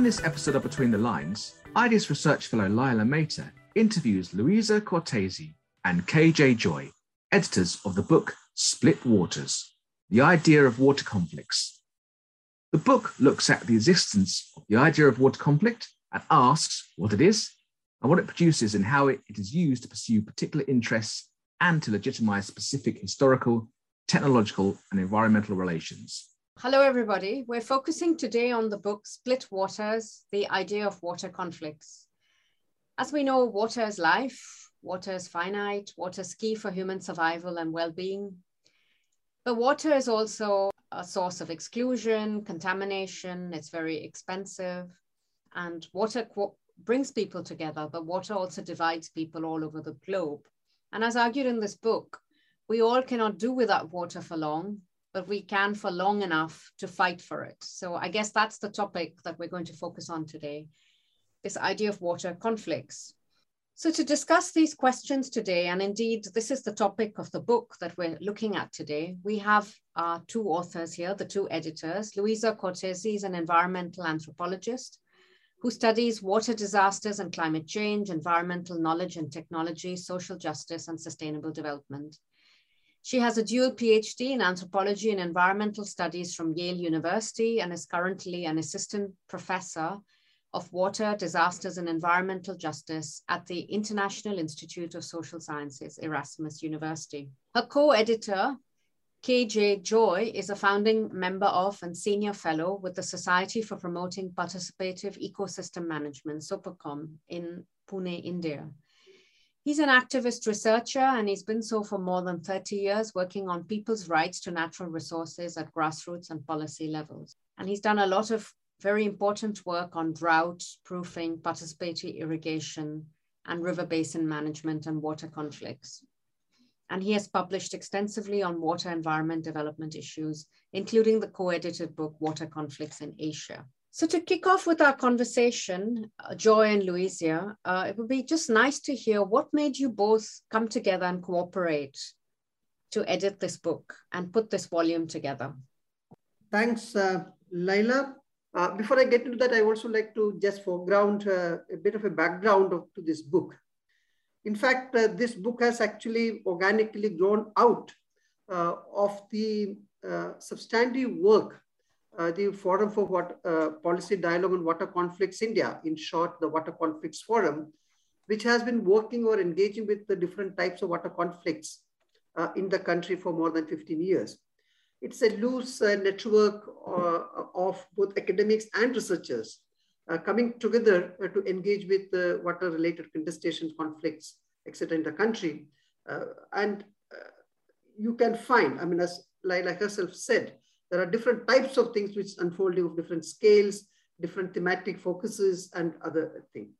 In this episode of Between the Lines, IDS research fellow Lyla Mehta interviews Luisa Cortesi and KJ Joy, editors of the book Split Waters The Idea of Water Conflicts. The book looks at the existence of the idea of water conflict and asks what it is and what it produces and how it is used to pursue particular interests and to legitimize specific historical, technological, and environmental relations. Hello, everybody. We're focusing today on the book Split Waters The Idea of Water Conflicts. As we know, water is life, water is finite, water is key for human survival and well being. But water is also a source of exclusion, contamination, it's very expensive. And water brings people together, but water also divides people all over the globe. And as argued in this book, we all cannot do without water for long, but we can for long enough to fight for it. So I guess that's the topic that we're going to focus on today, this idea of water conflicts. So to discuss these questions today, and indeed this is the topic of the book that we're looking at today, we have our two authors here, the two editors. Luisa Cortesi is an environmental anthropologist who studies water disasters and climate change, environmental knowledge and technology, social justice, and sustainable development. She has a dual PhD in anthropology and environmental studies from Yale University and is currently an assistant professor of water, disasters, and environmental justice at the International Institute of Social Sciences, Erasmus University. Her co-editor, KJ Joy, is a founding member of and senior fellow with the Society for Promoting Participative Ecosystem Management, SOPPECOM, in Pune, India. He's an activist researcher and he's been so for more than 30 years, working on people's rights to natural resources at grassroots and policy levels. And he's done a lot of very important work on drought proofing, participatory irrigation, and river basin management and water conflicts. And he has published extensively on water environment development issues, including the co-edited book, Water Conflicts in Asia. So to kick off with our conversation, uh, Joy and Luisa, uh, it would be just nice to hear what made you both come together and cooperate to edit this book and put this volume together. Thanks, uh, Lyla. Uh, before I get into that, I also like to just foreground uh, a bit of a background of, to this book. In fact, uh, this book has actually organically grown out of the substantive work uh, the Forum for Water, uh, Policy Dialogue on Water Conflicts India, in short, the Water Conflicts Forum, which has been working or engaging with the different types of water conflicts uh, in the country for more than 15 years. It's a loose uh, network uh, of both academics and researchers uh, coming together to engage with water-related contestation conflicts, etc. in the country. and you can find, I mean, as Lyla herself said, there are different types of things which unfolding of different scales, different thematic focuses and other things.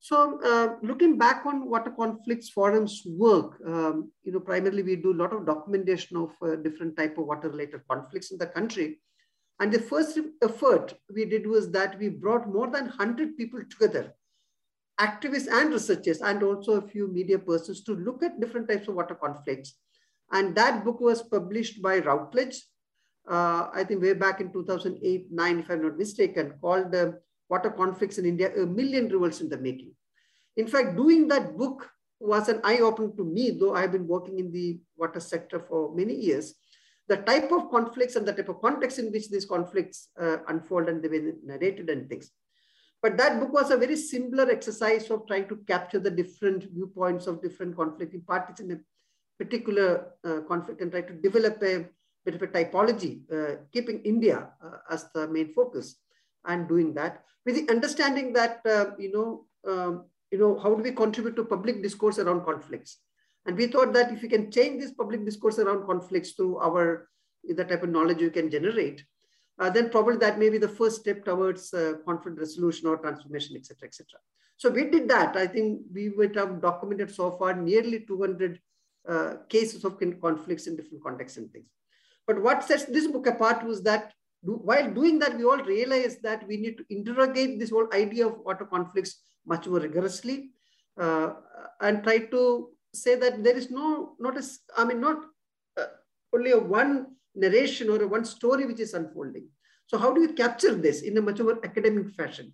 So uh, looking back on water conflicts forums work, um, you know, primarily we do a lot of documentation of uh, different type of water related conflicts in the country. And the first effort we did was that we brought more than 100 people together, activists and researchers, and also a few media persons to look at different types of water conflicts. And that book was published by Routledge uh, I think way back in 2008, nine, if I'm not mistaken, called uh, Water Conflicts in India, A Million Rivers in the Making. In fact, doing that book was an eye-opener to me, though I've been working in the water sector for many years. The type of conflicts and the type of context in which these conflicts uh, unfold and they were narrated and things. But that book was a very similar exercise of trying to capture the different viewpoints of different conflicting parties in a particular uh, conflict and try to develop a bit of a typology, uh, keeping India uh, as the main focus and doing that with the understanding that, uh, you know, um, you know, how do we contribute to public discourse around conflicts? And we thought that if we can change this public discourse around conflicts through our, the type of knowledge you can generate, uh, then probably that may be the first step towards uh, conflict resolution or transformation, etc., etc. So we did that. I think we would have documented so far nearly 200 uh, cases of conflicts in different contexts and things. But what sets this book apart was that do, while doing that, we all realized that we need to interrogate this whole idea of water conflicts much more rigorously uh, and try to say that there is no, not a, I mean, not uh, only a one narration or a one story which is unfolding. So how do you capture this in a much more academic fashion?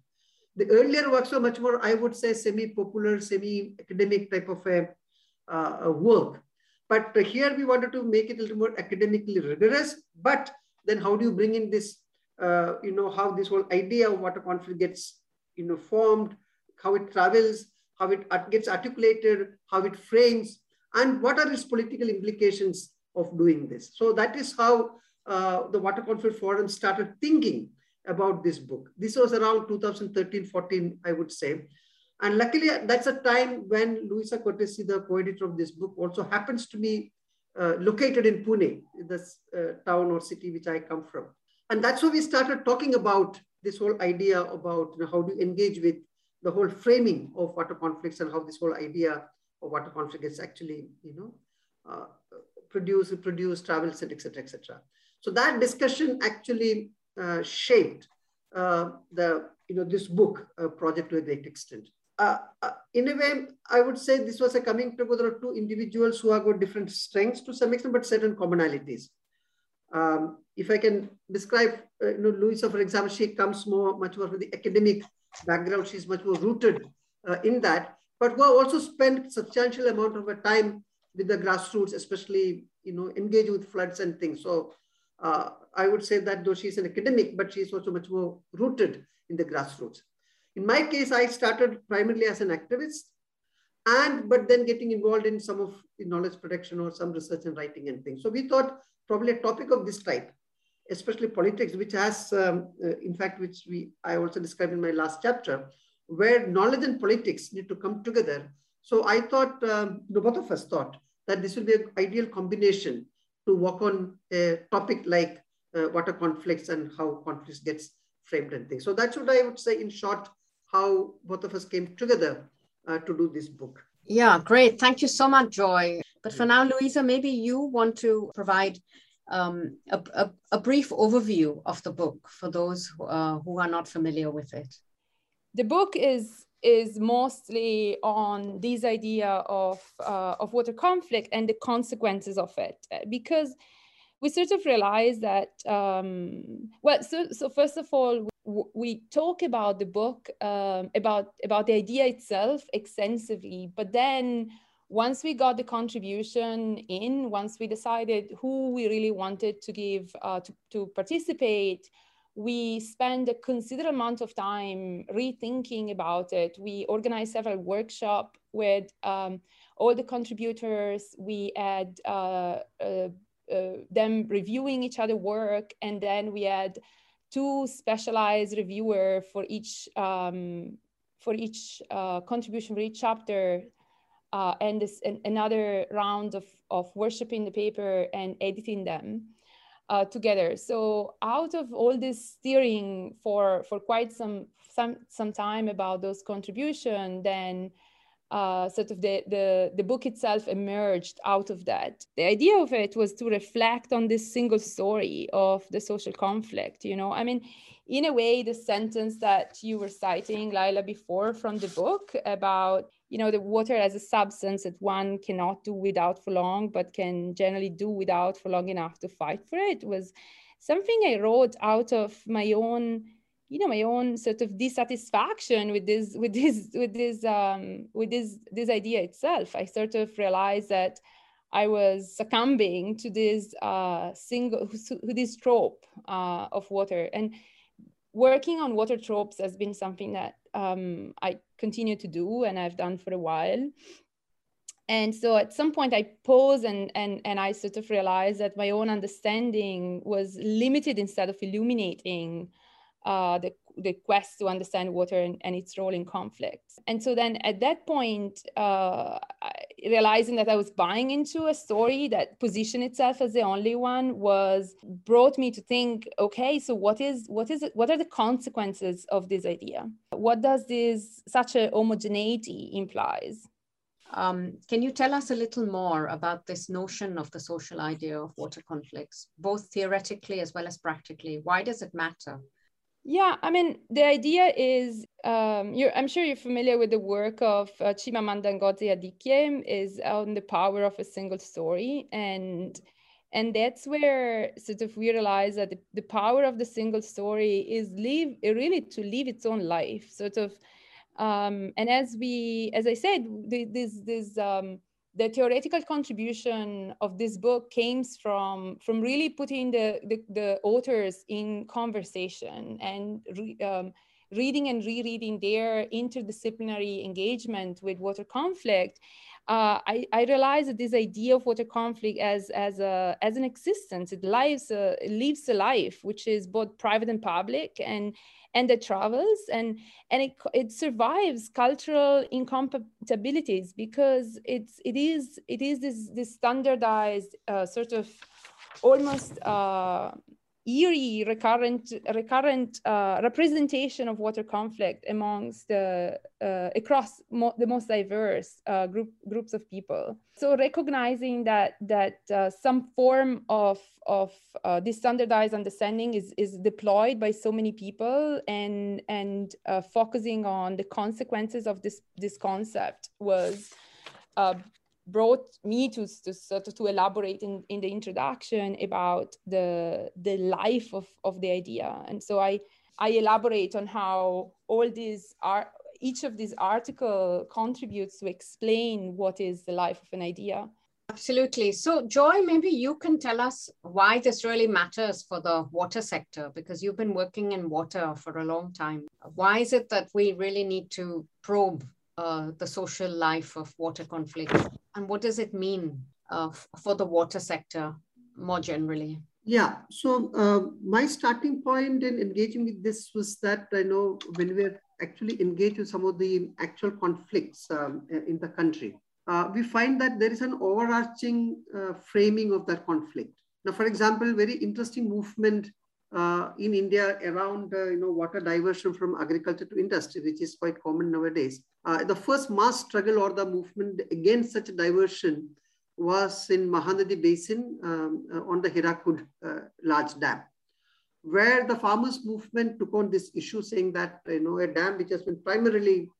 The earlier works were much more, I would say, semi-popular, semi-academic type of a, uh, a work. But here we wanted to make it a little more academically rigorous. But then how do you bring in this, uh, you know, how this whole idea of water conflict gets, you know, formed, how it travels, how it gets articulated, how it frames, and what are its political implications of doing this. So that is how uh, the Water Conflict Forum started thinking about this book. This was around 2013, 14, I would say. And luckily, that's a time when Luisa Cortesi, the co-editor of this book, also happens to be uh, located in Pune, this uh, town or city which I come from. And that's why we started talking about this whole idea about you know, how to engage with the whole framing of water conflicts and how this whole idea of water conflict is actually, you know, uh, produced, produced, travels, etc., etc. So that discussion actually uh, shaped uh, the, you know, this book uh, project to a great extent. Uh, uh, in a way, I would say this was a coming together of two individuals who have got different strengths to some extent, but certain commonalities. Um, if I can describe, uh, you know, Luisa, for example, she comes more, much more from the academic background. She's much more rooted uh, in that, but who also spent substantial amount of her time with the grassroots, especially, you know, engage with floods and things. So uh, I would say that though she's an academic, but she's also much more rooted in the grassroots. In my case, I started primarily as an activist and but then getting involved in some of the knowledge production or some research and writing and things. So we thought probably a topic of this type, especially politics, which has, um, uh, in fact, which we I also described in my last chapter, where knowledge and politics need to come together. So I thought, um, both of us thought that this would be an ideal combination to work on a topic like uh, water conflicts and how conflicts gets framed and things. So that's what I would say in short how both of us came together uh, to do this book. Yeah, great. Thank you so much, Joy. But for now, Luisa, maybe you want to provide um, a, a, a, brief overview of the book for those who, uh, who are not familiar with it. The book is is mostly on this idea of uh, of water conflict and the consequences of it, because we sort of realize that um, well so so first of all we talk about the book um, about about the idea itself extensively but then once we got the contribution in once we decided who we really wanted to give uh, to, to participate we spent a considerable amount of time rethinking about it. We organized several workshops with um, all the contributors. We had uh, uh, uh them reviewing each other work and then we had two specialized reviewer for each um, for each uh, contribution for each chapter uh, and this another round of, of worshiping the paper and editing them uh, together. So out of all this steering for for quite some some some time about those contribution, then uh, sort of the, the, the book itself emerged out of that. The idea of it was to reflect on this single story of the social conflict. You know, I mean, in a way, the sentence that you were citing, Lyla, before from the book about, you know, the water as a substance that one cannot do without for long, but can generally do without for long enough to fight for it was something I wrote out of my own you know my own sort of dissatisfaction with this with this with this um, with this this idea itself. I sort of realized that i was succumbing to this uh, single this trope uh, of water. And working on water tropes has been something that um, i continue to do and i've done for a while. And so at some point i paused and, and, and i sort of realized that my own understanding was limited instead of illuminating uh, the, the quest to understand water and, and, its role in conflicts. And so then at that point, uh, realizing that I was buying into a story that positioned itself as the only one was brought me to think, okay, so what is what is what are the consequences of this idea? What does this such a homogeneity implies? Um, can you tell us a little more about this notion of the social idea of water conflicts, both theoretically as well as practically? Why does it matter? Yeah, I mean, the idea is, um, I'm sure you're familiar with the work of uh, Chimamanda Ngozi Adichie, is on the power of a single story. And, and that's where sort of we realize that the, the power of the single story is live really to live its own life sort of um, and as we as i said this this um, the theoretical contribution of this book came from from really putting the the, the authors in conversation and re, um, reading and rereading their interdisciplinary engagement with water conflict uh, I, I realized that this idea of water conflict as as a as an existence, it lives uh, it lives a life which is both private and public, and and it travels and and it it survives cultural incompatibilities because it's it is it is this this standardized uh, sort of almost uh, eerie recurrent recurrent uh, representation of water conflict amongst the uh, across mo the most diverse uh, group groups of people. So recognizing that that uh, some form of of uh, this standardized understanding is is deployed by so many people and and uh, focusing on the consequences of this this concept was brought me to, to sort of to elaborate in, in the introduction about the the life of, of the idea. And so i i elaborate on how all these are each of these article contributes to explain what is the life of an idea. Absolutely. So joy maybe you can tell us why this really matters for the water sector because you've been working in water for a long time. Why is it that we really need to probe uh, the social life of water conflict and what does it mean uh, for the water sector more generally? Yeah, so uh, my starting point in engaging with this was that I know when we're actually engaged with some of the actual conflicts um, in the country, uh, we find that there is an overarching uh, framing of that conflict. Now, for example, very interesting movement uh, in India around uh, you know water diversion from agriculture to industry, which is quite common nowadays. Uh, the first mass struggle or the movement against such a diversion was in Mahanadi Basin um, uh, on the Hirakud uh, large dam, where the farmers' movement took on this issue, saying that you know a dam which has been primarily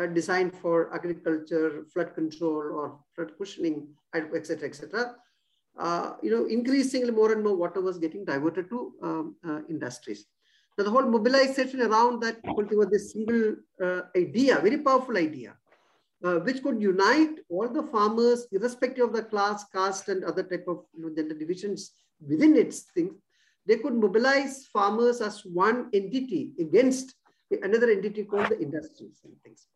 uh, designed for agriculture, flood control, or flood cushioning, etc., etc uh, you know, increasingly more and more water was getting diverted to um, uh, industries. Now, the whole mobilization around that was this single uh, idea, very powerful idea, uh, which could unite all the farmers, irrespective of the class, caste, and other type of you know, the divisions within its things. They could mobilize farmers as one entity against another entity called the industries and things.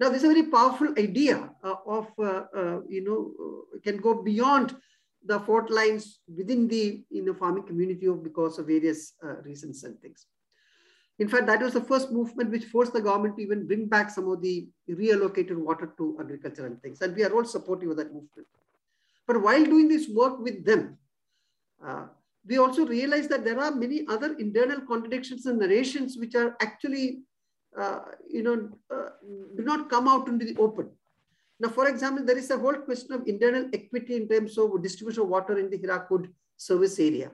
Now, this is a very powerful idea uh, of, uh, you know, can go beyond the fault lines within the you know, farming community of because of various uh, reasons and things. In fact, that was the first movement which forced the government to even bring back some of the reallocated water to agriculture and things. And we are all supportive of that movement. But while doing this work with them, uh, we also realized that there are many other internal contradictions and narrations which are actually, uh, you know, uh, do not come out into the open. Now, for example, there is a whole question of internal equity in terms of distribution of water in the Hirakud service area.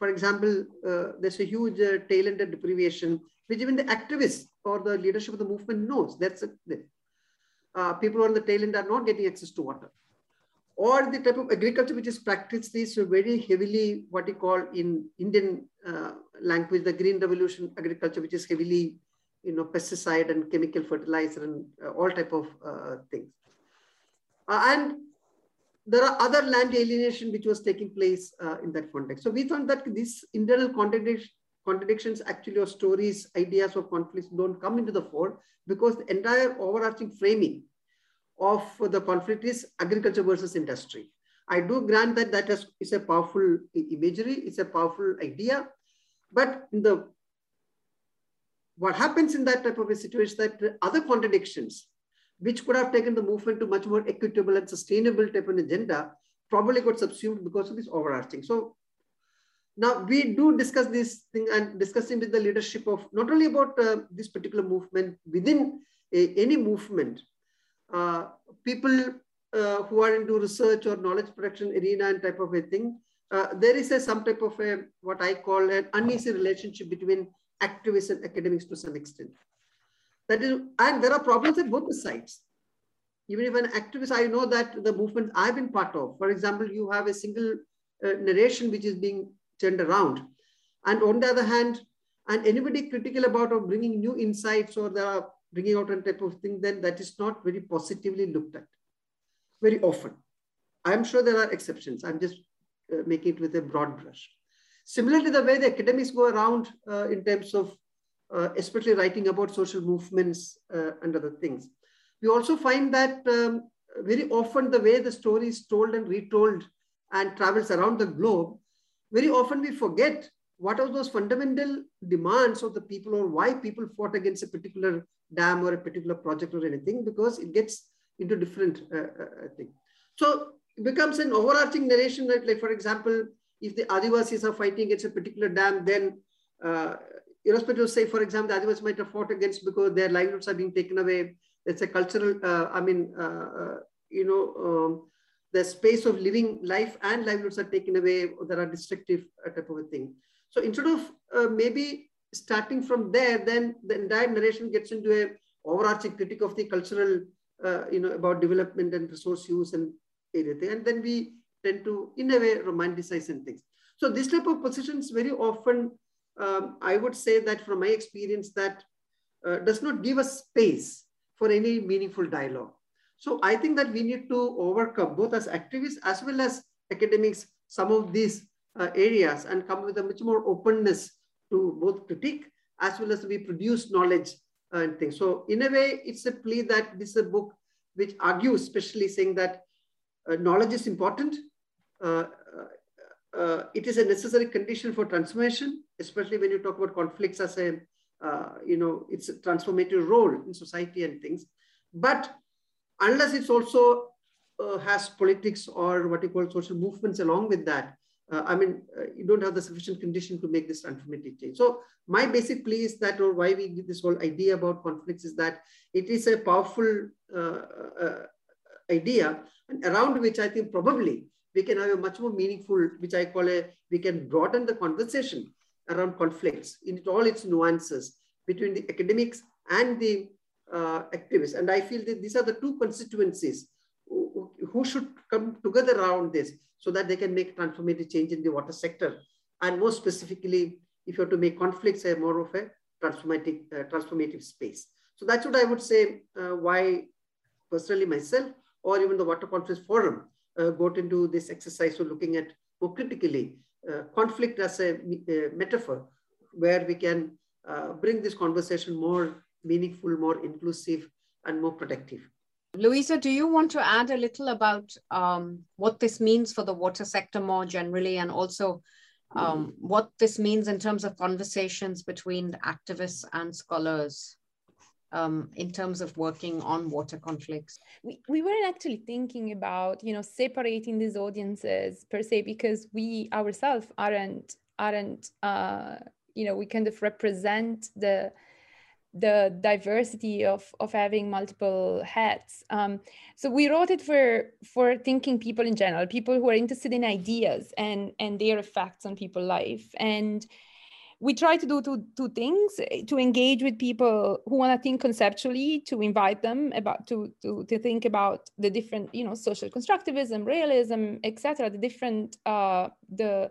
For example, uh, there's a huge uh, tail end deprivation, which even the activists or the leadership of the movement knows. That's it. Uh, people on the tail end are not getting access to water. Or the type of agriculture which is practiced is very heavily what you call in Indian uh, language, the green revolution agriculture, which is heavily, you know, pesticide and chemical fertilizer and uh, all type of uh, things. And there are other land alienation which was taking place uh, in that context. So we thought that these internal contradiction, contradictions actually or stories, ideas or conflicts don't come into the fore because the entire overarching framing of the conflict is agriculture versus industry. I do grant that that is, is a powerful imagery, it's a powerful idea, but the what happens in that type of a situation that other contradictions which could have taken the movement to much more equitable and sustainable type of agenda, probably got subsumed because of this overarching. So now we do discuss this thing and discussing with the leadership of not only about uh, this particular movement within a, any movement, uh, people uh, who are into research or knowledge production arena and type of a thing, uh, there is a, some type of a, what I call an uneasy relationship between activists and academics to some extent. That is, and there are problems at both the sides. Even if an activist, I know that the movement I've been part of, for example, you have a single uh, narration which is being turned around. And on the other hand, and anybody critical about or bringing new insights or they are bringing out a type of thing, then that is not very positively looked at very often. I'm sure there are exceptions. I'm just uh, making it with a broad brush. Similarly, the way the academics go around uh, in terms of uh, especially writing about social movements uh, and other things. We also find that um, very often the way the story is told and retold and travels around the globe, very often we forget what are those fundamental demands of the people or why people fought against a particular dam or a particular project or anything because it gets into different uh, uh, thing. So it becomes an overarching narration, right? like for example, if the Adivasis are fighting against a particular dam, then uh, irrespective say, for example, the Adivasis might have fought against because their livelihoods are being taken away. It's a cultural, uh, I mean, uh, uh, you know, um, the space of living life and livelihoods are taken away, or there are destructive type of a thing. So instead of maybe starting from there, then the entire narration gets into a overarching critique of the cultural, uh, you know, about development and resource use and everything. And then we tend to, in a way, romanticize and things. So this type of positions very often, um, I would say that from my experience, that uh, does not give us space for any meaningful dialogue. So I think that we need to overcome both as activists as well as academics some of these uh, areas and come with a much more openness to both critique as well as we produce knowledge and things. So in a way, it's a plea that this is a book which argues, especially saying that uh, knowledge is important. Uh, uh, it is a necessary condition for transformation, especially when you talk about conflicts as a, uh, you know, it's a transformative role in society and things. But unless it's also uh, has politics or what you call social movements along with that, uh, I mean, uh, you don't have the sufficient condition to make this transformative change. So my basic plea is that, or why we give this whole idea about conflicts is that it is a powerful uh, idea and around which I think probably we can have a much more meaningful, which I call a, we can broaden the conversation around conflicts in all its nuances between the academics and the uh, activists. And I feel that these are the two constituencies who, who should come together around this so that they can make transformative change in the water sector. And more specifically, if you have to make conflicts a more of a transformative, uh, transformative space. So that's what I would say uh, why personally myself or even the Water Conflicts Forum got into this exercise of looking at more critically uh, conflict as a, a, metaphor where we can uh, bring this conversation more meaningful, more inclusive, and more productive. Luisa, do you want to add a little about um, what this means for the water sector more generally, and also um, what this means in terms of conversations between activists and scholars um, in terms of working on water conflicts? We, we weren't actually thinking about, you know, separating these audiences per se, because we ourselves aren't, aren't uh, you know, we kind of represent the the diversity of of having multiple hats. Um, so we wrote it for for thinking people in general, people who are interested in ideas and and their effects on people life. And we try to do two, two things to engage with people who want to think conceptually to invite them about to, to to think about the different you know social constructivism realism etc the different uh the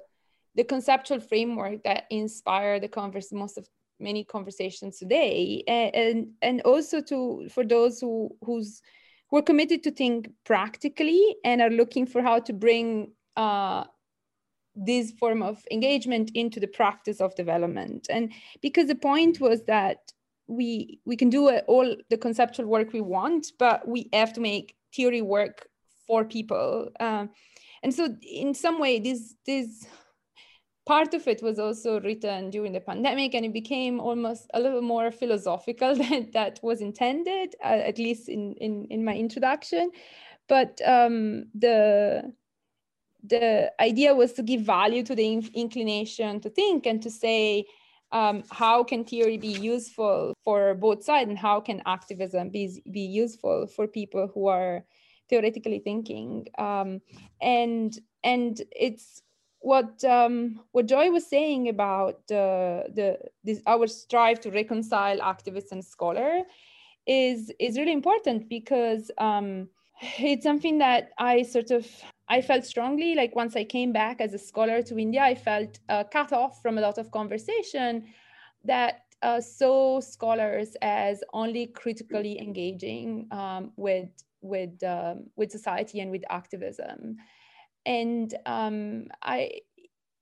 the conceptual framework that inspire the converse most of many conversations today. And and also to for those who who's who are committed to think practically and are looking for how to bring uh, this form of engagement into the practice of development. And because the point was that we we can do all the conceptual work we want but we have to make theory work for people. Um, and so in some way this this part of it was also written during the pandemic and it became almost a little more philosophical than that was intended uh, at least in, in in my introduction. But um, the the idea was to give value to the inclination to think and to say um, how can theory be useful for both sides and how can activism be, be useful for people who are theoretically thinking. Um, and and it's what um, what Joy was saying about uh, the this, our strive to reconcile activist and scholar is is really important because um, it's something that I sort of I felt strongly like once I came back as a scholar to India, I felt uh, cut off from a lot of conversation that uh, saw scholars as only critically engaging um, with with um, with society and with activism, and um, I,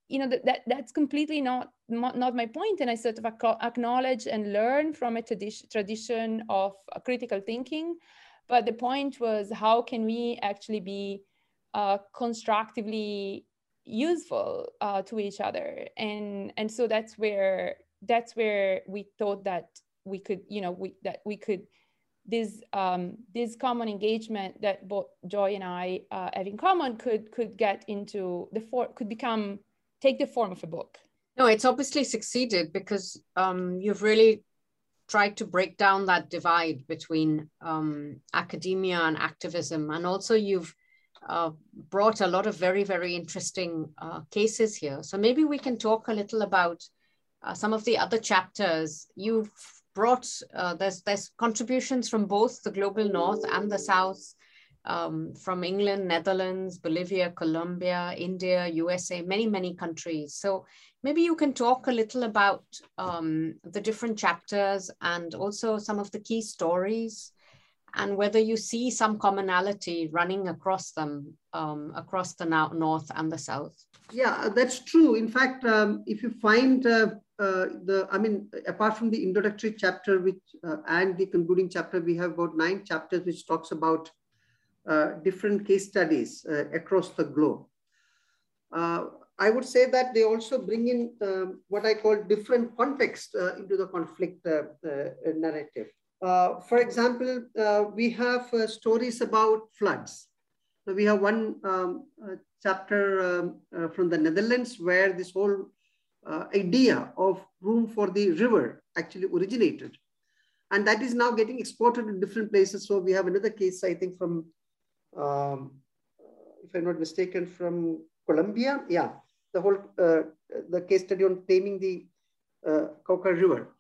you know, that, that that's completely not not my point, and I sort of acknowledge and learn from a tradi- tradition of uh, critical thinking, but the point was how can we actually be uh, constructively useful uh, to each other, and and so that's where that's where we thought that we could, you know, we that we could this um, this common engagement that both Joy and I uh, have in common could could get into the for could become take the form of a book. No, it's obviously succeeded because um, you've really tried to break down that divide between um, academia and activism, and also you've uh, brought a lot of very very interesting uh, cases here. So maybe we can talk a little about uh, some of the other chapters, you've brought, uh, there's, there's contributions from both the global north and the south, um, from England, Netherlands, Bolivia, Colombia, India, USA, many, many countries. So maybe you can talk a little about um, the different chapters and also some of the key stories and whether you see some commonality running across them, um, across the north and the south. Yeah, that's true. In fact, um, if you find uh, uh, the, I mean, apart from the introductory chapter, which uh, and the concluding chapter, we have about nine chapters which talks about different case studies uh, across the globe. Uh, I would say that they also bring in um, what I call different context into the conflict narrative. Uh, for example, uh, we have uh, stories about floods. So we have one um, chapter um, from the Netherlands where this whole idea of room for the river actually originated. And that is now getting exported to different places. So we have another case, I think, from, um, if I'm not mistaken, from Colombia. Yeah, the whole uh, the case study on taming the uh, Cauca River.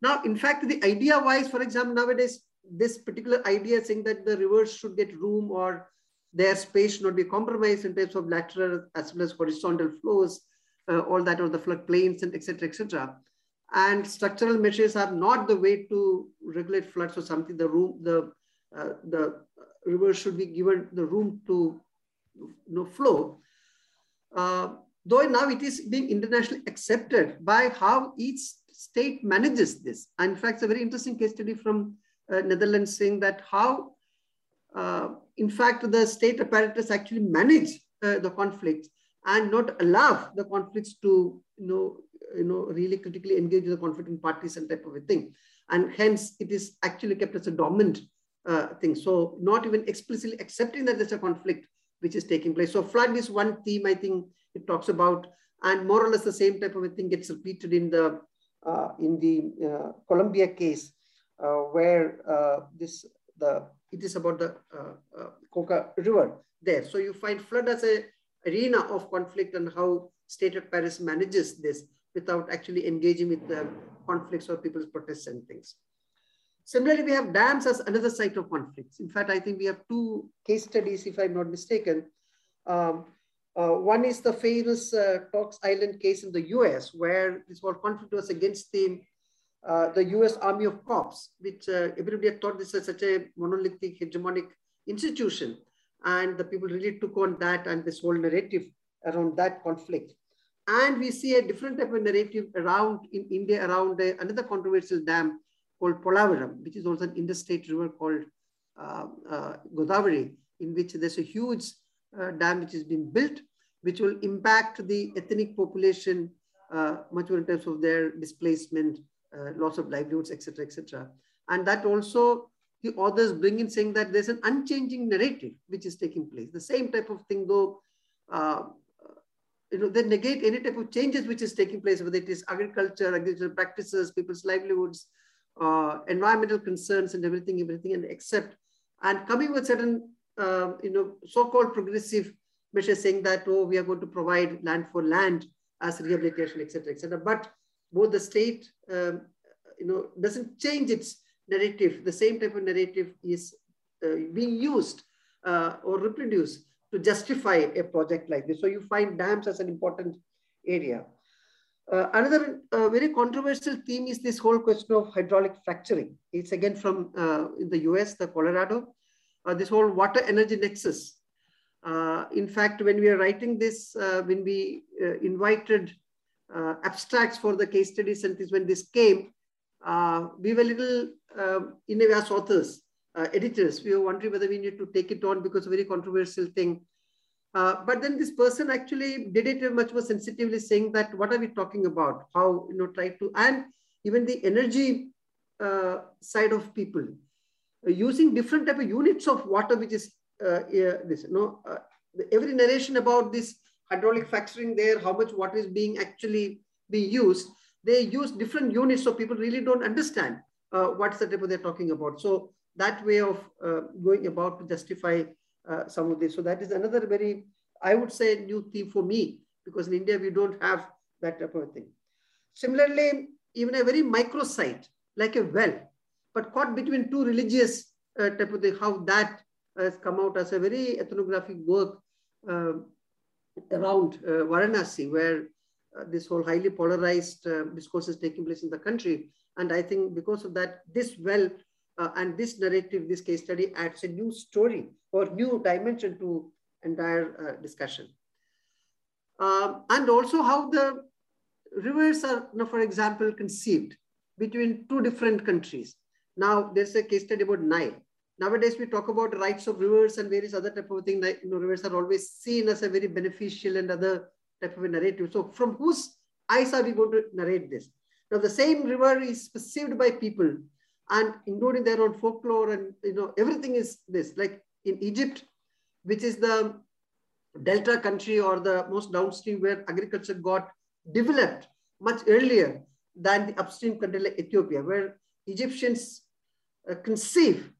Now, in fact, the idea wise, for example, nowadays, this particular idea saying that the rivers should get room or their space should not be compromised in terms of lateral as well as horizontal flows, uh, all that or the floodplains and etc. etc. And structural measures are not the way to regulate floods or something. The room, the uh, the river should be given the room to you know, flow. Uh, though now it is being internationally accepted by how each state manages this. And in fact, it's a very interesting case study from uh, Netherlands saying that how, uh, in fact, the state apparatus actually manage uh, the conflicts and not allow the conflicts to, you know, you know, really critically engage the conflicting parties and type of a thing. And hence, it is actually kept as a dominant uh, thing. So not even explicitly accepting that there's a conflict which is taking place. So flood is one theme I think it talks about, and more or less the same type of a thing gets repeated in the uh, in the uh, Colombia case, uh, where this the it is about the Cauca River there. So you find flood as a arena of conflict and how state apparatus manages this without actually engaging with the conflicts or people's protests and things. Similarly, we have dams as another site of conflicts. In fact, I think we have two case studies, if I'm not mistaken. Um, uh, one is the famous uh, Torres Island case in the US, where this whole conflict was against the, uh, the US Army of Cops, which uh, everybody had thought this was such a monolithic, hegemonic institution. And the people really took on that and this whole narrative around that conflict. And we see a different type of narrative around in India around a, another controversial dam called Polavaram, which is also an interstate river called uh, uh, Godavari, in which there's a huge uh, dam which has been built, which will impact the ethnic population uh, much more in terms of their displacement, uh, loss of livelihoods, etc., etc. And that also the authors bring in saying that there's an unchanging narrative which is taking place. The same type of thing, though, you know, they negate any type of changes which is taking place, whether it is agriculture, agricultural practices, people's livelihoods, uh, environmental concerns, and everything, everything, and accept and coming with certain uh, you know, so-called progressive measures saying that, oh, we are going to provide land for land as rehabilitation, etc., etc. But both the state, um, you know, doesn't change its narrative. The same type of narrative is uh, being used uh, or reproduce to justify a project like this. So you find dams as an important area. Uh, another uh, very controversial theme is this whole question of hydraulic fracturing. It's again from uh, in the US, the Colorado, uh, this whole water energy nexus. Uh, in fact, when we are writing this, uh, when we invited abstracts for the case studies and this, when this came, we were little, in a authors, editors, we were wondering whether we need to take it on because a very controversial thing. Uh, but then this person actually did it much more sensitively saying that what are we talking about? How, you know, try to, and even the energy uh, side of people uh, using different type of units of water, which is uh, this, you know, uh, every narration about this hydraulic fracturing there, how much water is being actually being used, they use different units. So people really don't understand what's the type of they're talking about. So that way of going about to justify uh, some of this. So that is another very, I would say, new theme for me, because in India, we don't have that type of thing. Similarly, even a very micro site, like a well, but caught between two religious uh, type of thing, how that has come out as a very ethnographic work uh, around uh, Varanasi, where uh, this whole highly polarized uh, discourse is taking place in the country. And I think because of that, this well uh, and this narrative, this case study adds a new story or new dimension to entire uh, discussion. Um, and also how the rivers are, you know, for example, conceived between two different countries. Now there's a case study about Nile. Nowadays we talk about rights of rivers and various other type of things. You know, rivers are always seen as a very beneficial and other type of narrative. So from whose eyes are we going to narrate this? Now the same river is perceived by people and including their own folklore and you know everything is this. Like in egypt which is the delta country or the most downstream where agriculture got developed much earlier than the upstream country like ethiopia where egyptians uh, conceive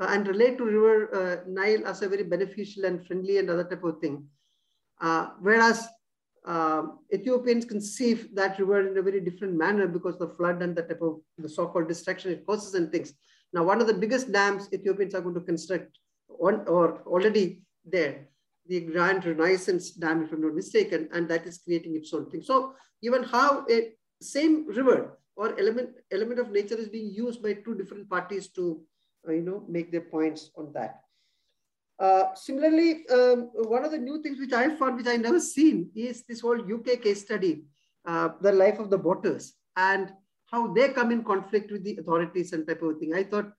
uh, and relate to river uh, nile as a very beneficial and friendly and other type of thing. Uh, whereas um, Ethiopians conceive that river in a very different manner because the flood and the type of the so-called destruction it causes and things. Now, one of the biggest dams Ethiopians are going to construct on, or already there, the Grand Renaissance Dam, if I'm not mistaken, and that is creating its own thing. So even how a same river or element, element of nature is being used by two different parties to, uh, you know, make their points on that. Uh, similarly, um, one of the new things which I found, which I never seen, is this whole UK case study, uh, the life of the boaters, and how they come in conflict with the authorities and type of thing. I thought,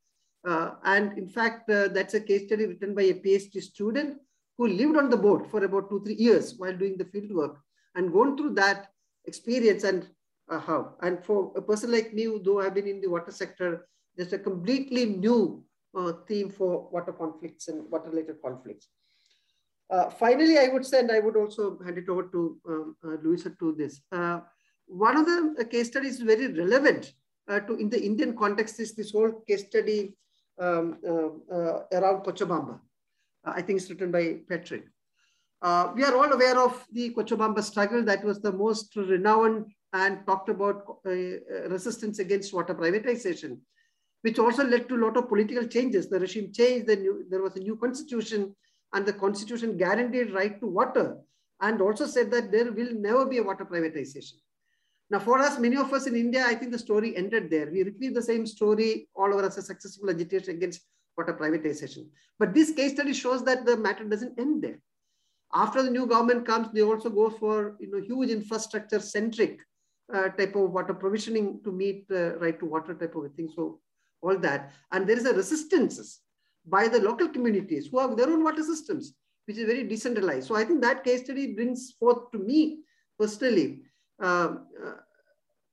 uh, and in fact, uh, that's a case study written by a PhD student who lived on the boat for about two, three years while doing the field work and gone through that experience and uh, how. And for a person like me, who though I've been in the water sector, there's a completely new uh, theme for water conflicts and water related conflicts. Uh, finally, I would say, and I would also hand it over to um, uh, Luisa to this. Uh, one of the uh, case studies is very relevant uh, to in the Indian context is this whole case study um, around Cochabamba. I think it's written by Patrick. we are all aware of the Cochabamba struggle. That was the most renowned and talked about resistance against water privatization which also led to a lot of political changes. The regime changed, the new, there was a new constitution, and the constitution guaranteed right to water, and also said that there will never be a water privatization. Now, for us, many of us in India, I think the story ended there. We repeat the same story all over as a successful agitation against water privatization. But this case study shows that the matter doesn't end there. After the new government comes, they also go for you know huge infrastructure centric uh, type of water provisioning to meet uh, right to water type of thing. So all that. And there is a resistance by the local communities who have their own water systems, which is very decentralized. So I think that case study brings forth to me personally uh, uh,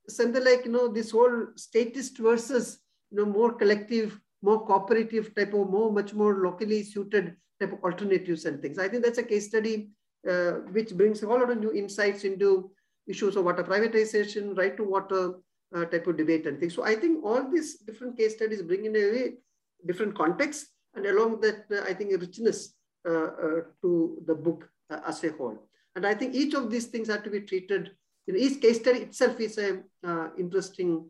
something like, you know, this whole statist versus, you know, more collective, more cooperative type of more, much more locally suited type of alternatives and things. I think that's a case study uh, which brings a whole lot of new insights into issues of water privatization, right to water, uh, type of debate and things. So I think all these different case studies bring in a very different context and along that, uh, I think a richness uh, uh to the book uh, as a whole. And I think each of these things have to be treated, know, each case study itself is a interesting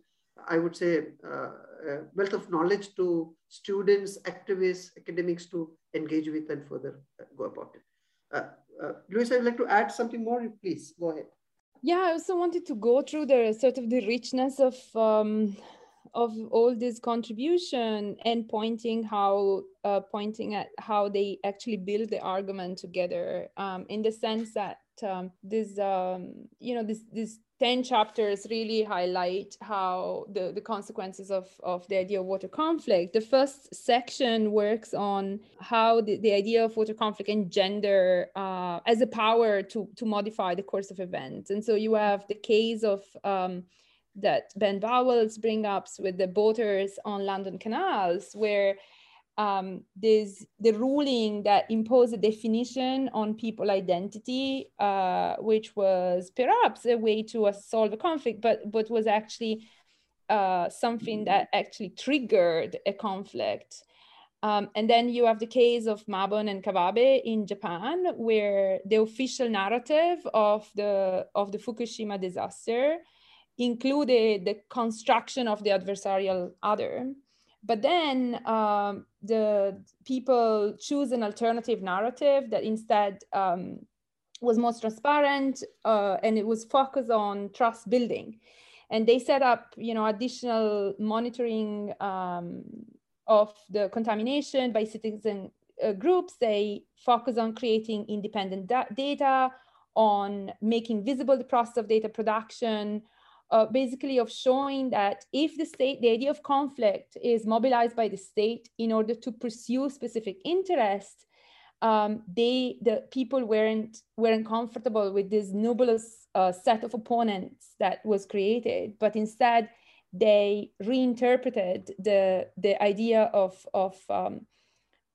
I would say, wealth of knowledge to students, activists, academics to engage with and further go about it. Uh, Louise, I'd like to add something more. Please go ahead. Yeah, I also wanted to go through the sort of the richness of um, of all this contribution and pointing how uh, pointing at how they actually build the argument together um, in the sense that um, this um, you know this this 10 chapters really highlight how the, the consequences of, of the idea of water conflict. The first section works on how the, the idea of water conflict and gender uh, as a power to, to modify the course of events. And so you have the case of um, that Ben Bowles bring up with the boaters on London canals, where um, there's the ruling that imposed a definition on people identity, uh, which was perhaps a way to uh, solve a conflict, but, but was actually uh, something that actually triggered a conflict. Um, and then you have the case of Mabon and Kawabe in Japan, where the official narrative of the, of the Fukushima disaster included the construction of the adversarial other. But then um, the people choose an alternative narrative that instead um, was most transparent uh, and it was focused on trust building. And they set up, you know, additional monitoring um, of the contamination by citizen uh, groups. They focus on creating independent da data, on making visible the process of data production, uh, basically of showing that if the state, the idea of conflict is mobilized by the state in order to pursue specific interest, um, they, the people weren't, weren't comfortable with this nebulous uh, set of opponents that was created, but instead they reinterpreted the, the idea of, of um,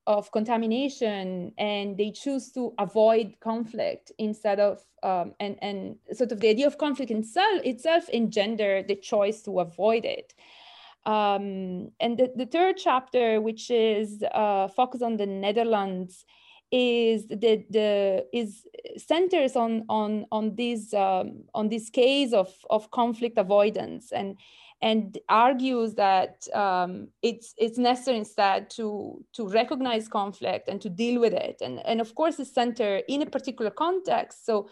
of contamination and they choose to avoid conflict instead of um, and and sort of the idea of conflict itself itself engender the choice to avoid it. Um, and the, the third chapter which is uh, focused on the netherlands is the the is centers on on on this um, on this case of of conflict avoidance. And and argues that um, it's it's necessary instead to to recognize conflict and to deal with it. And and of course it's centered in a particular context so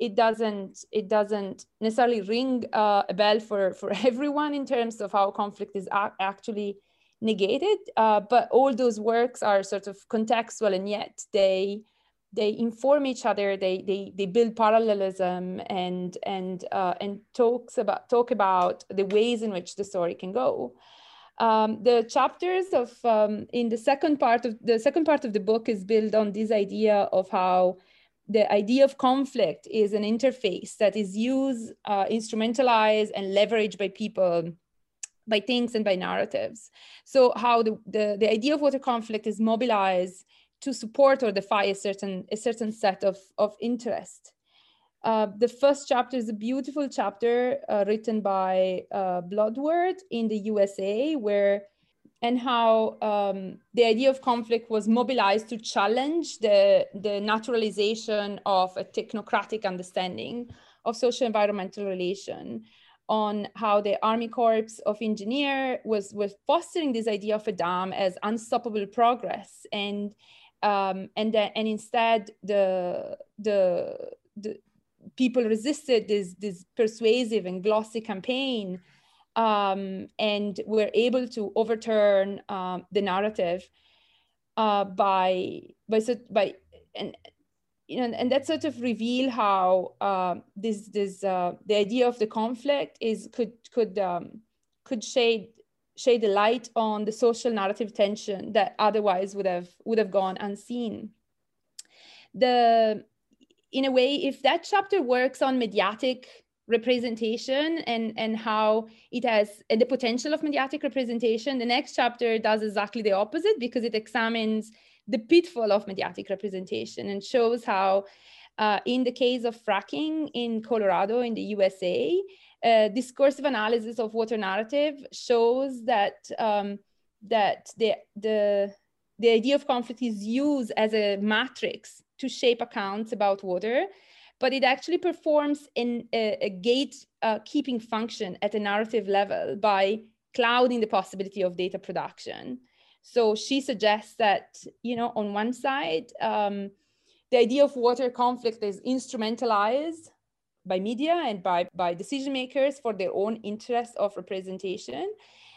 it doesn't it doesn't necessarily ring uh, a bell for for everyone in terms of how conflict is actually negated uh, but all those works are sort of contextual and yet they they inform each other they they, they build parallelism and and uh, and talks about talk about the ways in which the story can go. Um, the chapters of um, in the second part of the second part of the book is built on this idea of how the idea of conflict is an interface that is used uh, instrumentalized and leveraged by people by things and by narratives. So how the, the, the idea of water conflict is mobilized to support or defy a certain a certain set of of interest. Uh, the first chapter is a beautiful chapter uh, written by uh, Blodworth in the USA, where and how um, the idea of conflict was mobilized to challenge the, the naturalization of a technocratic understanding of social environmental relation on how the Army Corps of Engineer was, was fostering this idea of a dam as unstoppable progress and um, and then and instead the the the people resisted this this persuasive and glossy campaign um, and were able to overturn um, the narrative uh, by by by and you know and that sort of reveal how uh, this this uh, the idea of the conflict is could could um, could shade shed a light on the social narrative tension that otherwise would have would have gone unseen. The in a way, if that chapter works on mediatic representation and and how it has and the potential of mediatic representation, the next chapter does exactly the opposite because it examines the pitfall of mediatic representation and shows how uh, in the case of fracking in Colorado in the USA, uh, discursive analysis of water narrative shows that um, that the the the idea of conflict is used as a matrix to shape accounts about water but it actually performs in a, a gate uh, keeping function at a narrative level by clouding the possibility of data production. So she suggests that, you know, on one side, um, the idea of water conflict is instrumentalized by media and by, by decision makers for their own interest of representation.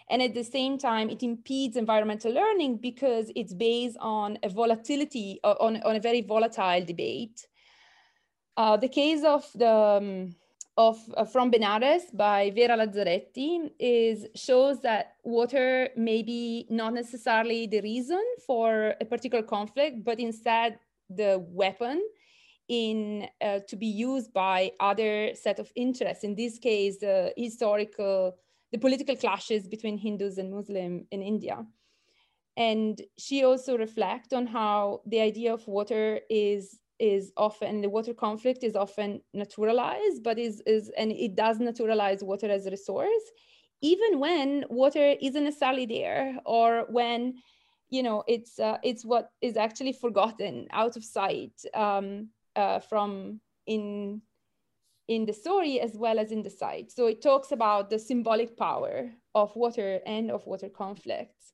And at the same time, it impedes environmental learning because it's based on a volatility, uh, on, on a very volatile debate. Uh, the case of the um, of uh, from Benares by Vera Lazzaretti is shows that water may be not necessarily the reason for a particular conflict, but instead the weapon in uh, to be used by other set of interests. In this case, the historical, the political clashes between Hindus and Muslim in India. And she also reflect on how the idea of water is is often the water conflict is often naturalized, but is is and it does naturalize water as a resource, even when water isn't necessarily there or when you know it's uh, it's what is actually forgotten out of sight um, uh, from in in the story as well as in the site. So it talks about the symbolic power of water and of water conflicts.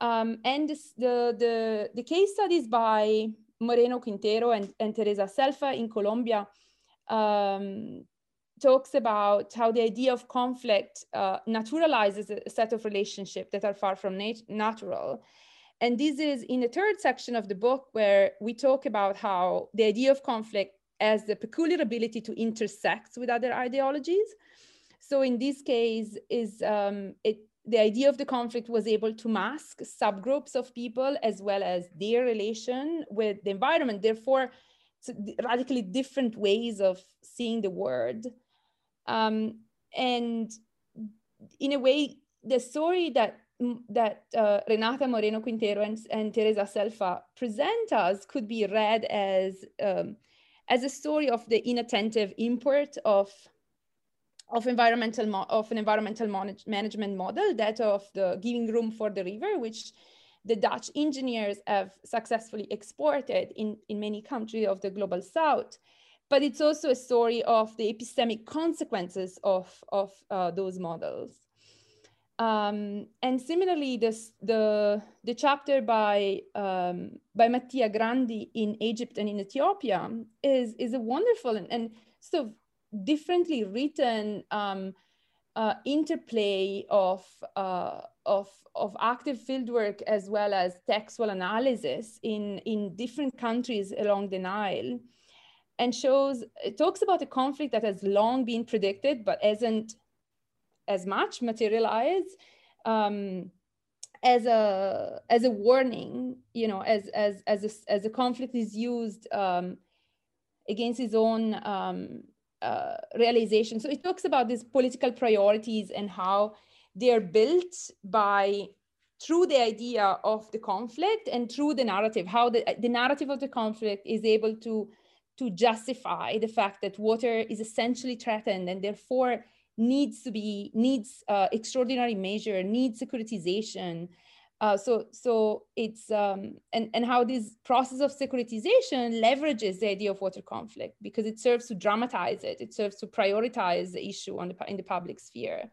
Um, and this, the, the, the case studies by Moreno Quintero and, and Teresa Selfa in Colombia um, talks about how the idea of conflict uh, naturalizes a set of relationships that are far from nat natural and this is in the third section of the book where we talk about how the idea of conflict has the peculiar ability to intersect with other ideologies. So in this case, is um, it the idea of the conflict was able to mask subgroups of people as well as their relation with the environment. Therefore, radically different ways of seeing the world. Um, and in a way, the story that that uh, Renata Moreno Quintero and, and Teresa Selfa present us could be read as, um, as a story of the inattentive import of, of, environmental of an environmental management model, that of the giving room for the river, which the Dutch engineers have successfully exported in, in many countries of the global south. But it's also a story of the epistemic consequences of, of uh, those models. Um, and similarly, this, the, the chapter by, um, by Mattia Grandi in Egypt and in Ethiopia is, is a wonderful and, and sort of differently written um, uh, interplay of, uh, of, of active fieldwork as well as textual analysis in, in different countries along the Nile and shows, it talks about a conflict that has long been predicted but hasn't as much materialize um, as a as a warning you know as as as a, as a conflict is used um, against his own um, uh, realization. So it talks about these political priorities and how they're built by through the idea of the conflict and through the narrative how the, the narrative of the conflict is able to to justify the fact that water is essentially threatened and therefore needs to be needs uh, extraordinary measure needs securitization. Uh, so so it's um, and and how this process of securitization leverages the idea of water conflict because it serves to dramatize it. It serves to prioritize the issue on the in the public sphere.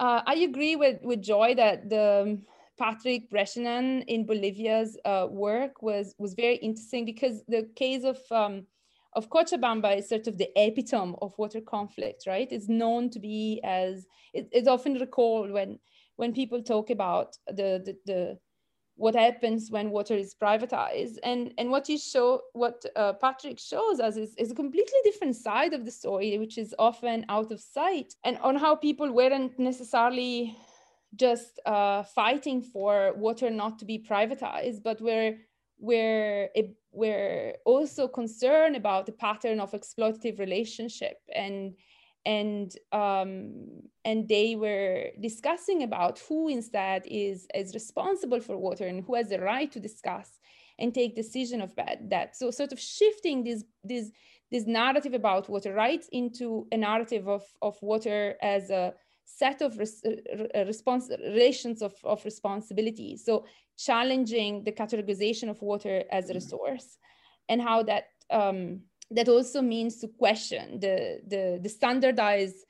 Uh, I agree with with Joy that the Patrick Breschinen in Bolivia's uh, work was was very interesting because the case of um, of Cochabamba is sort of the epitome of water conflict, right? It's known to be as, it, it's often recalled when, when people talk about the, the, the what happens when water is privatized and and what you show what uh, patrick shows us is, is a completely different side of the story which is often out of sight and on how people weren't necessarily just uh, fighting for water not to be privatized but were were we're also concerned about the pattern of exploitative relationship and and um, and they were discussing about who instead is is responsible for water and who has the right to discuss and take decision of that, that. so sort of shifting this this this narrative about water rights into a narrative of of water as a set of res, response relations of, of responsibility so challenging the categorization of water as a mm-hmm. resource and how that um, that also means to question the, the, the standardized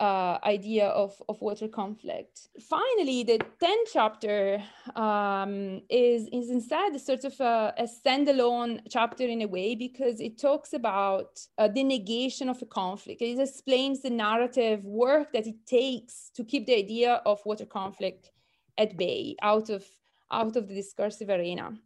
uh, idea of, of water conflict. Finally, the 10th chapter um, is, is instead sort of a, a, standalone chapter in a way because it talks about uh, the negation of a conflict. It explains the narrative work that it takes to keep the idea of water conflict at bay out of, out of the discursive arena.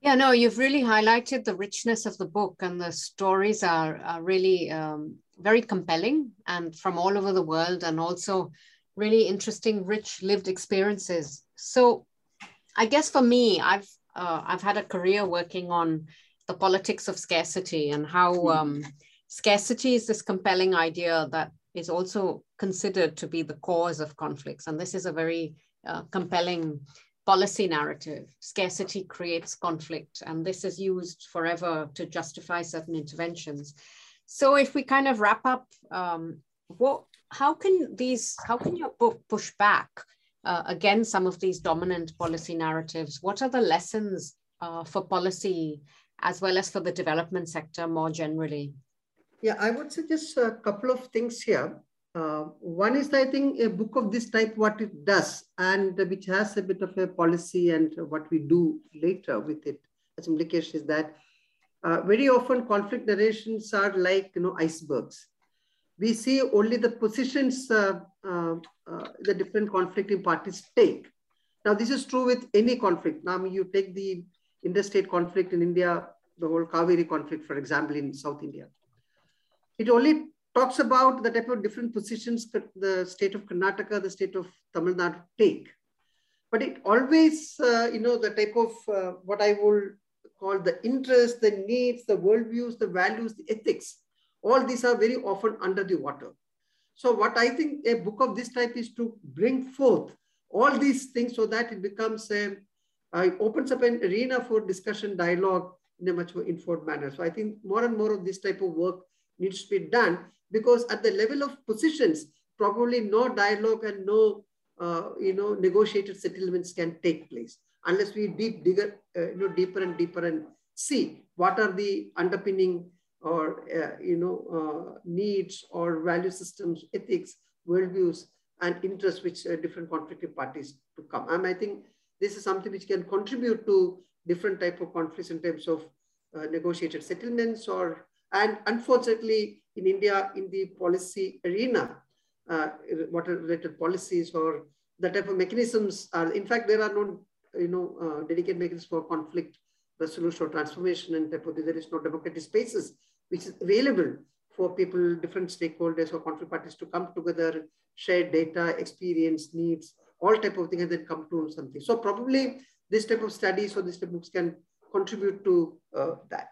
Yeah, no, you've really highlighted the richness of the book, and the stories are, are really um, very compelling and from all over the world, and also really interesting, rich lived experiences. So, I guess for me, I've uh, I've had a career working on the politics of scarcity and how hmm. um, scarcity is this compelling idea that is also considered to be the cause of conflicts, and this is a very uh, compelling policy narrative. Scarcity creates conflict, and this is used forever to justify certain interventions. So, if we kind of wrap up, um, what, how can these, how can your book push back uh, against some of these dominant policy narratives? What are the lessons uh, for policy as well as for the development sector more generally? Yeah, I would suggest a couple of things here. Uh, one is, I think, a book of this type, what it does, and which has a bit of a policy and what we do later with it as implication is that uh, very often conflict narrations are like, you know, icebergs. We see only the positions uh, uh, uh the different conflicting parties take. Now, this is true with any conflict. Now, you take the interstate conflict in India, the whole Kaveri conflict, for example, in South India. It only talks about the type of different positions the state of Karnataka, the state of Tamil Nadu take. But it always, uh, you know, the type of uh, what I will call the interests, the needs, the worldviews, the values, the ethics, all these are very often under the water. So what I think a book of this type is to bring forth all these things so that it becomes a, uh, opens up an arena for discussion, dialogue in a much more informed manner. So I think more and more of this type of work needs to be done because at the level of positions, probably no dialogue and no uh, you know negotiated settlements can take place unless we deep digger uh, you know deeper and deeper and see what are the underpinning or uh, you know uh, needs or value systems, ethics, worldviews, and interests which uh, different conflicting parties to come. And I think this is something which can contribute to different type of conflicts in terms of uh, negotiated settlements or and unfortunately in India in the policy arena, uh, water-related policies or the type of mechanisms are, in fact, there are no, you know, uh, dedicated mechanisms for conflict resolution or transformation and of, there is no democratic spaces which is available for people, different stakeholders or conflict parties to come together, share data, experience, needs, all type of things and then come to something. So probably this type of studies or this type of books can contribute to uh, that.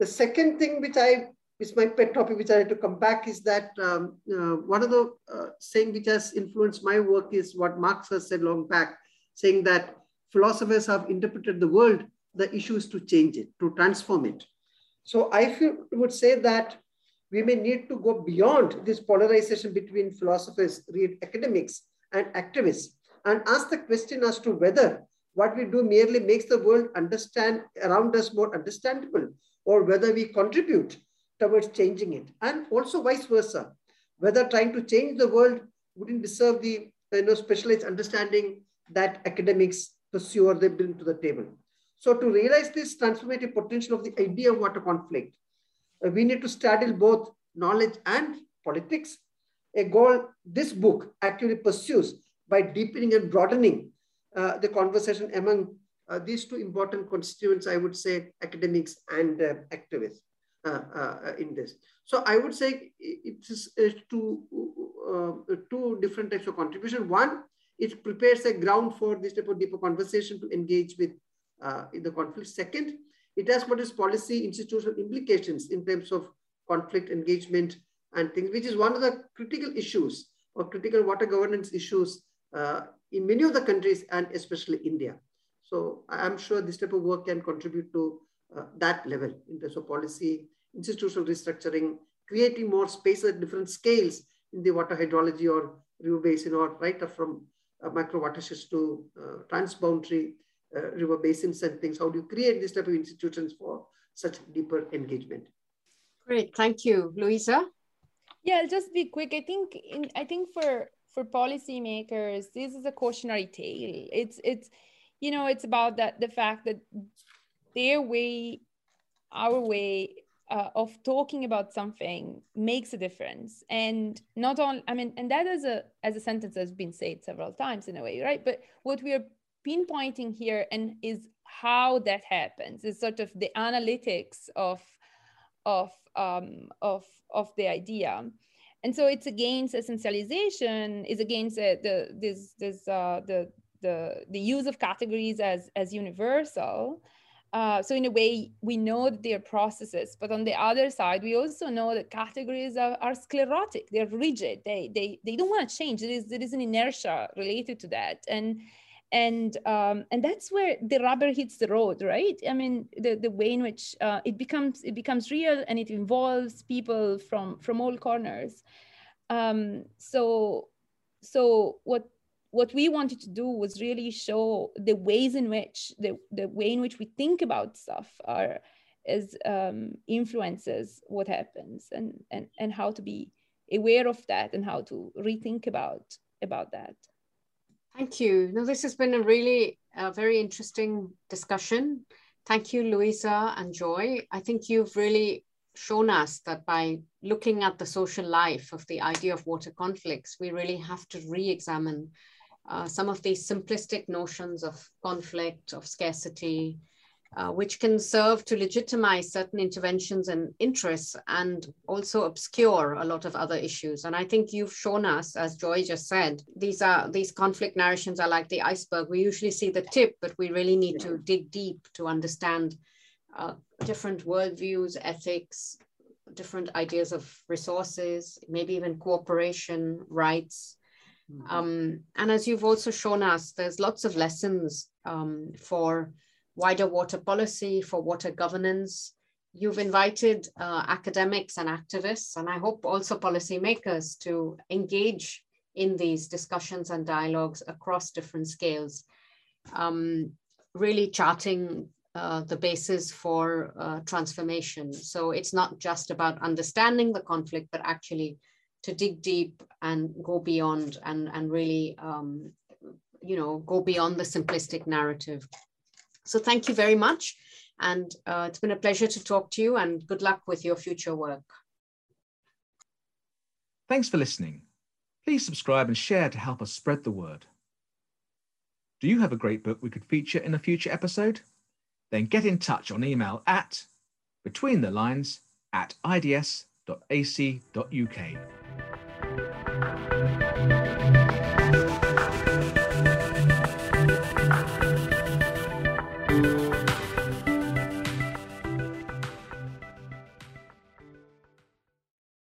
The second thing which I is my pet topic, which I had to come back, is that um, uh, one of the uh, saying which has influenced my work is what Marx has said long back, saying that philosophers have interpreted the world, the issue is to change it, to transform it. So I feel, would say that we may need to go beyond this polarization between philosophers, read academics, and activists, and ask the question as to whether what we do merely makes the world understand around us more understandable, or whether we contribute towards changing it. And also vice versa, whether trying to change the world wouldn't deserve the you know, specialized understanding that academics pursue or they bring to the table. So to realize this transformative potential of the idea of water conflict, uh, we need to straddle both knowledge and politics, a goal this book actually pursues by deepening and broadening uh, the conversation among uh, these two important constituents, I would say academics and uh, activists. Uh, uh, in this. So I would say it is two, uh, two different types of contribution. One, it prepares a ground for this type of deeper conversation to engage with in the conflict. Second, it has what is policy institutional implications in terms of conflict engagement and things, which is one of the critical issues or critical water governance issues uh, in many of the countries and especially India. So I'm sure this type of work can contribute to uh, that level in terms of policy, institutional restructuring, creating more space at different scales in the water hydrology or river basin or right up from uh, micro watersheds to uh, transboundary uh, river basins and things. How do you create this type of institutions for such deeper engagement? Great, thank you, Luisa. Yeah, I'll just be quick. I think in I think for for policymakers, this is a cautionary tale. It's it's you know it's about that the fact that their way, our way uh, of talking about something makes a difference, and not only I mean, and that is a as a sentence has been said several times in a way, right? But what we are pinpointing here and is how that happens is sort of the analytics of of um, of of the idea. And so it's against essentialization is against uh, the this this uh, the the the use of categories as as universal uh, so in a way we know they're processes but on the other side we also know that categories are, are sclerotic. They're rigid. They they they don't want to change. There is there is an inertia related to that. And and um, and that's where the rubber hits the road right? I mean the, the way in which uh, it becomes it becomes real and it involves people from from all corners. Um, so so what what we wanted to do was really show the ways in which the, the way in which we think about stuff are as um, influences what happens and, and and how to be aware of that and how to rethink about about that Thank you. No, this has been a really uh, very interesting discussion. Thank you, Luisa and Joy. I think you've really shown us that by looking at the social life of the idea of water conflicts, we really have to re-examine uh, some of these simplistic notions of conflict, of scarcity, uh, which can serve to legitimize certain interventions and interests and also obscure a lot of other issues. And I think you've shown us, as Joy just said, these are these conflict narrations are like the iceberg. We usually see the tip, but we really need to dig deep to understand uh, different worldviews, ethics, different ideas of resources, maybe even cooperation, rights. Mm-hmm. Um, and as you've also shown us, there's lots of lessons um, for wider water policy, for water governance. You've invited uh, academics and activists, and I hope also policymakers to engage in these discussions and dialogues across different scales, um, really charting uh, the basis for uh, transformation. So it's not just about understanding the conflict, but actually to dig deep and go beyond and, and really, um, you know, go beyond the simplistic narrative. So thank you very much. And uh, it's been a pleasure to talk to you and good luck with your future work. Thanks for listening. Please subscribe and share to help us spread the word. Do you have a great book we could feature in a future episode? Then get in touch on email at between the lines at ids.ac.uk.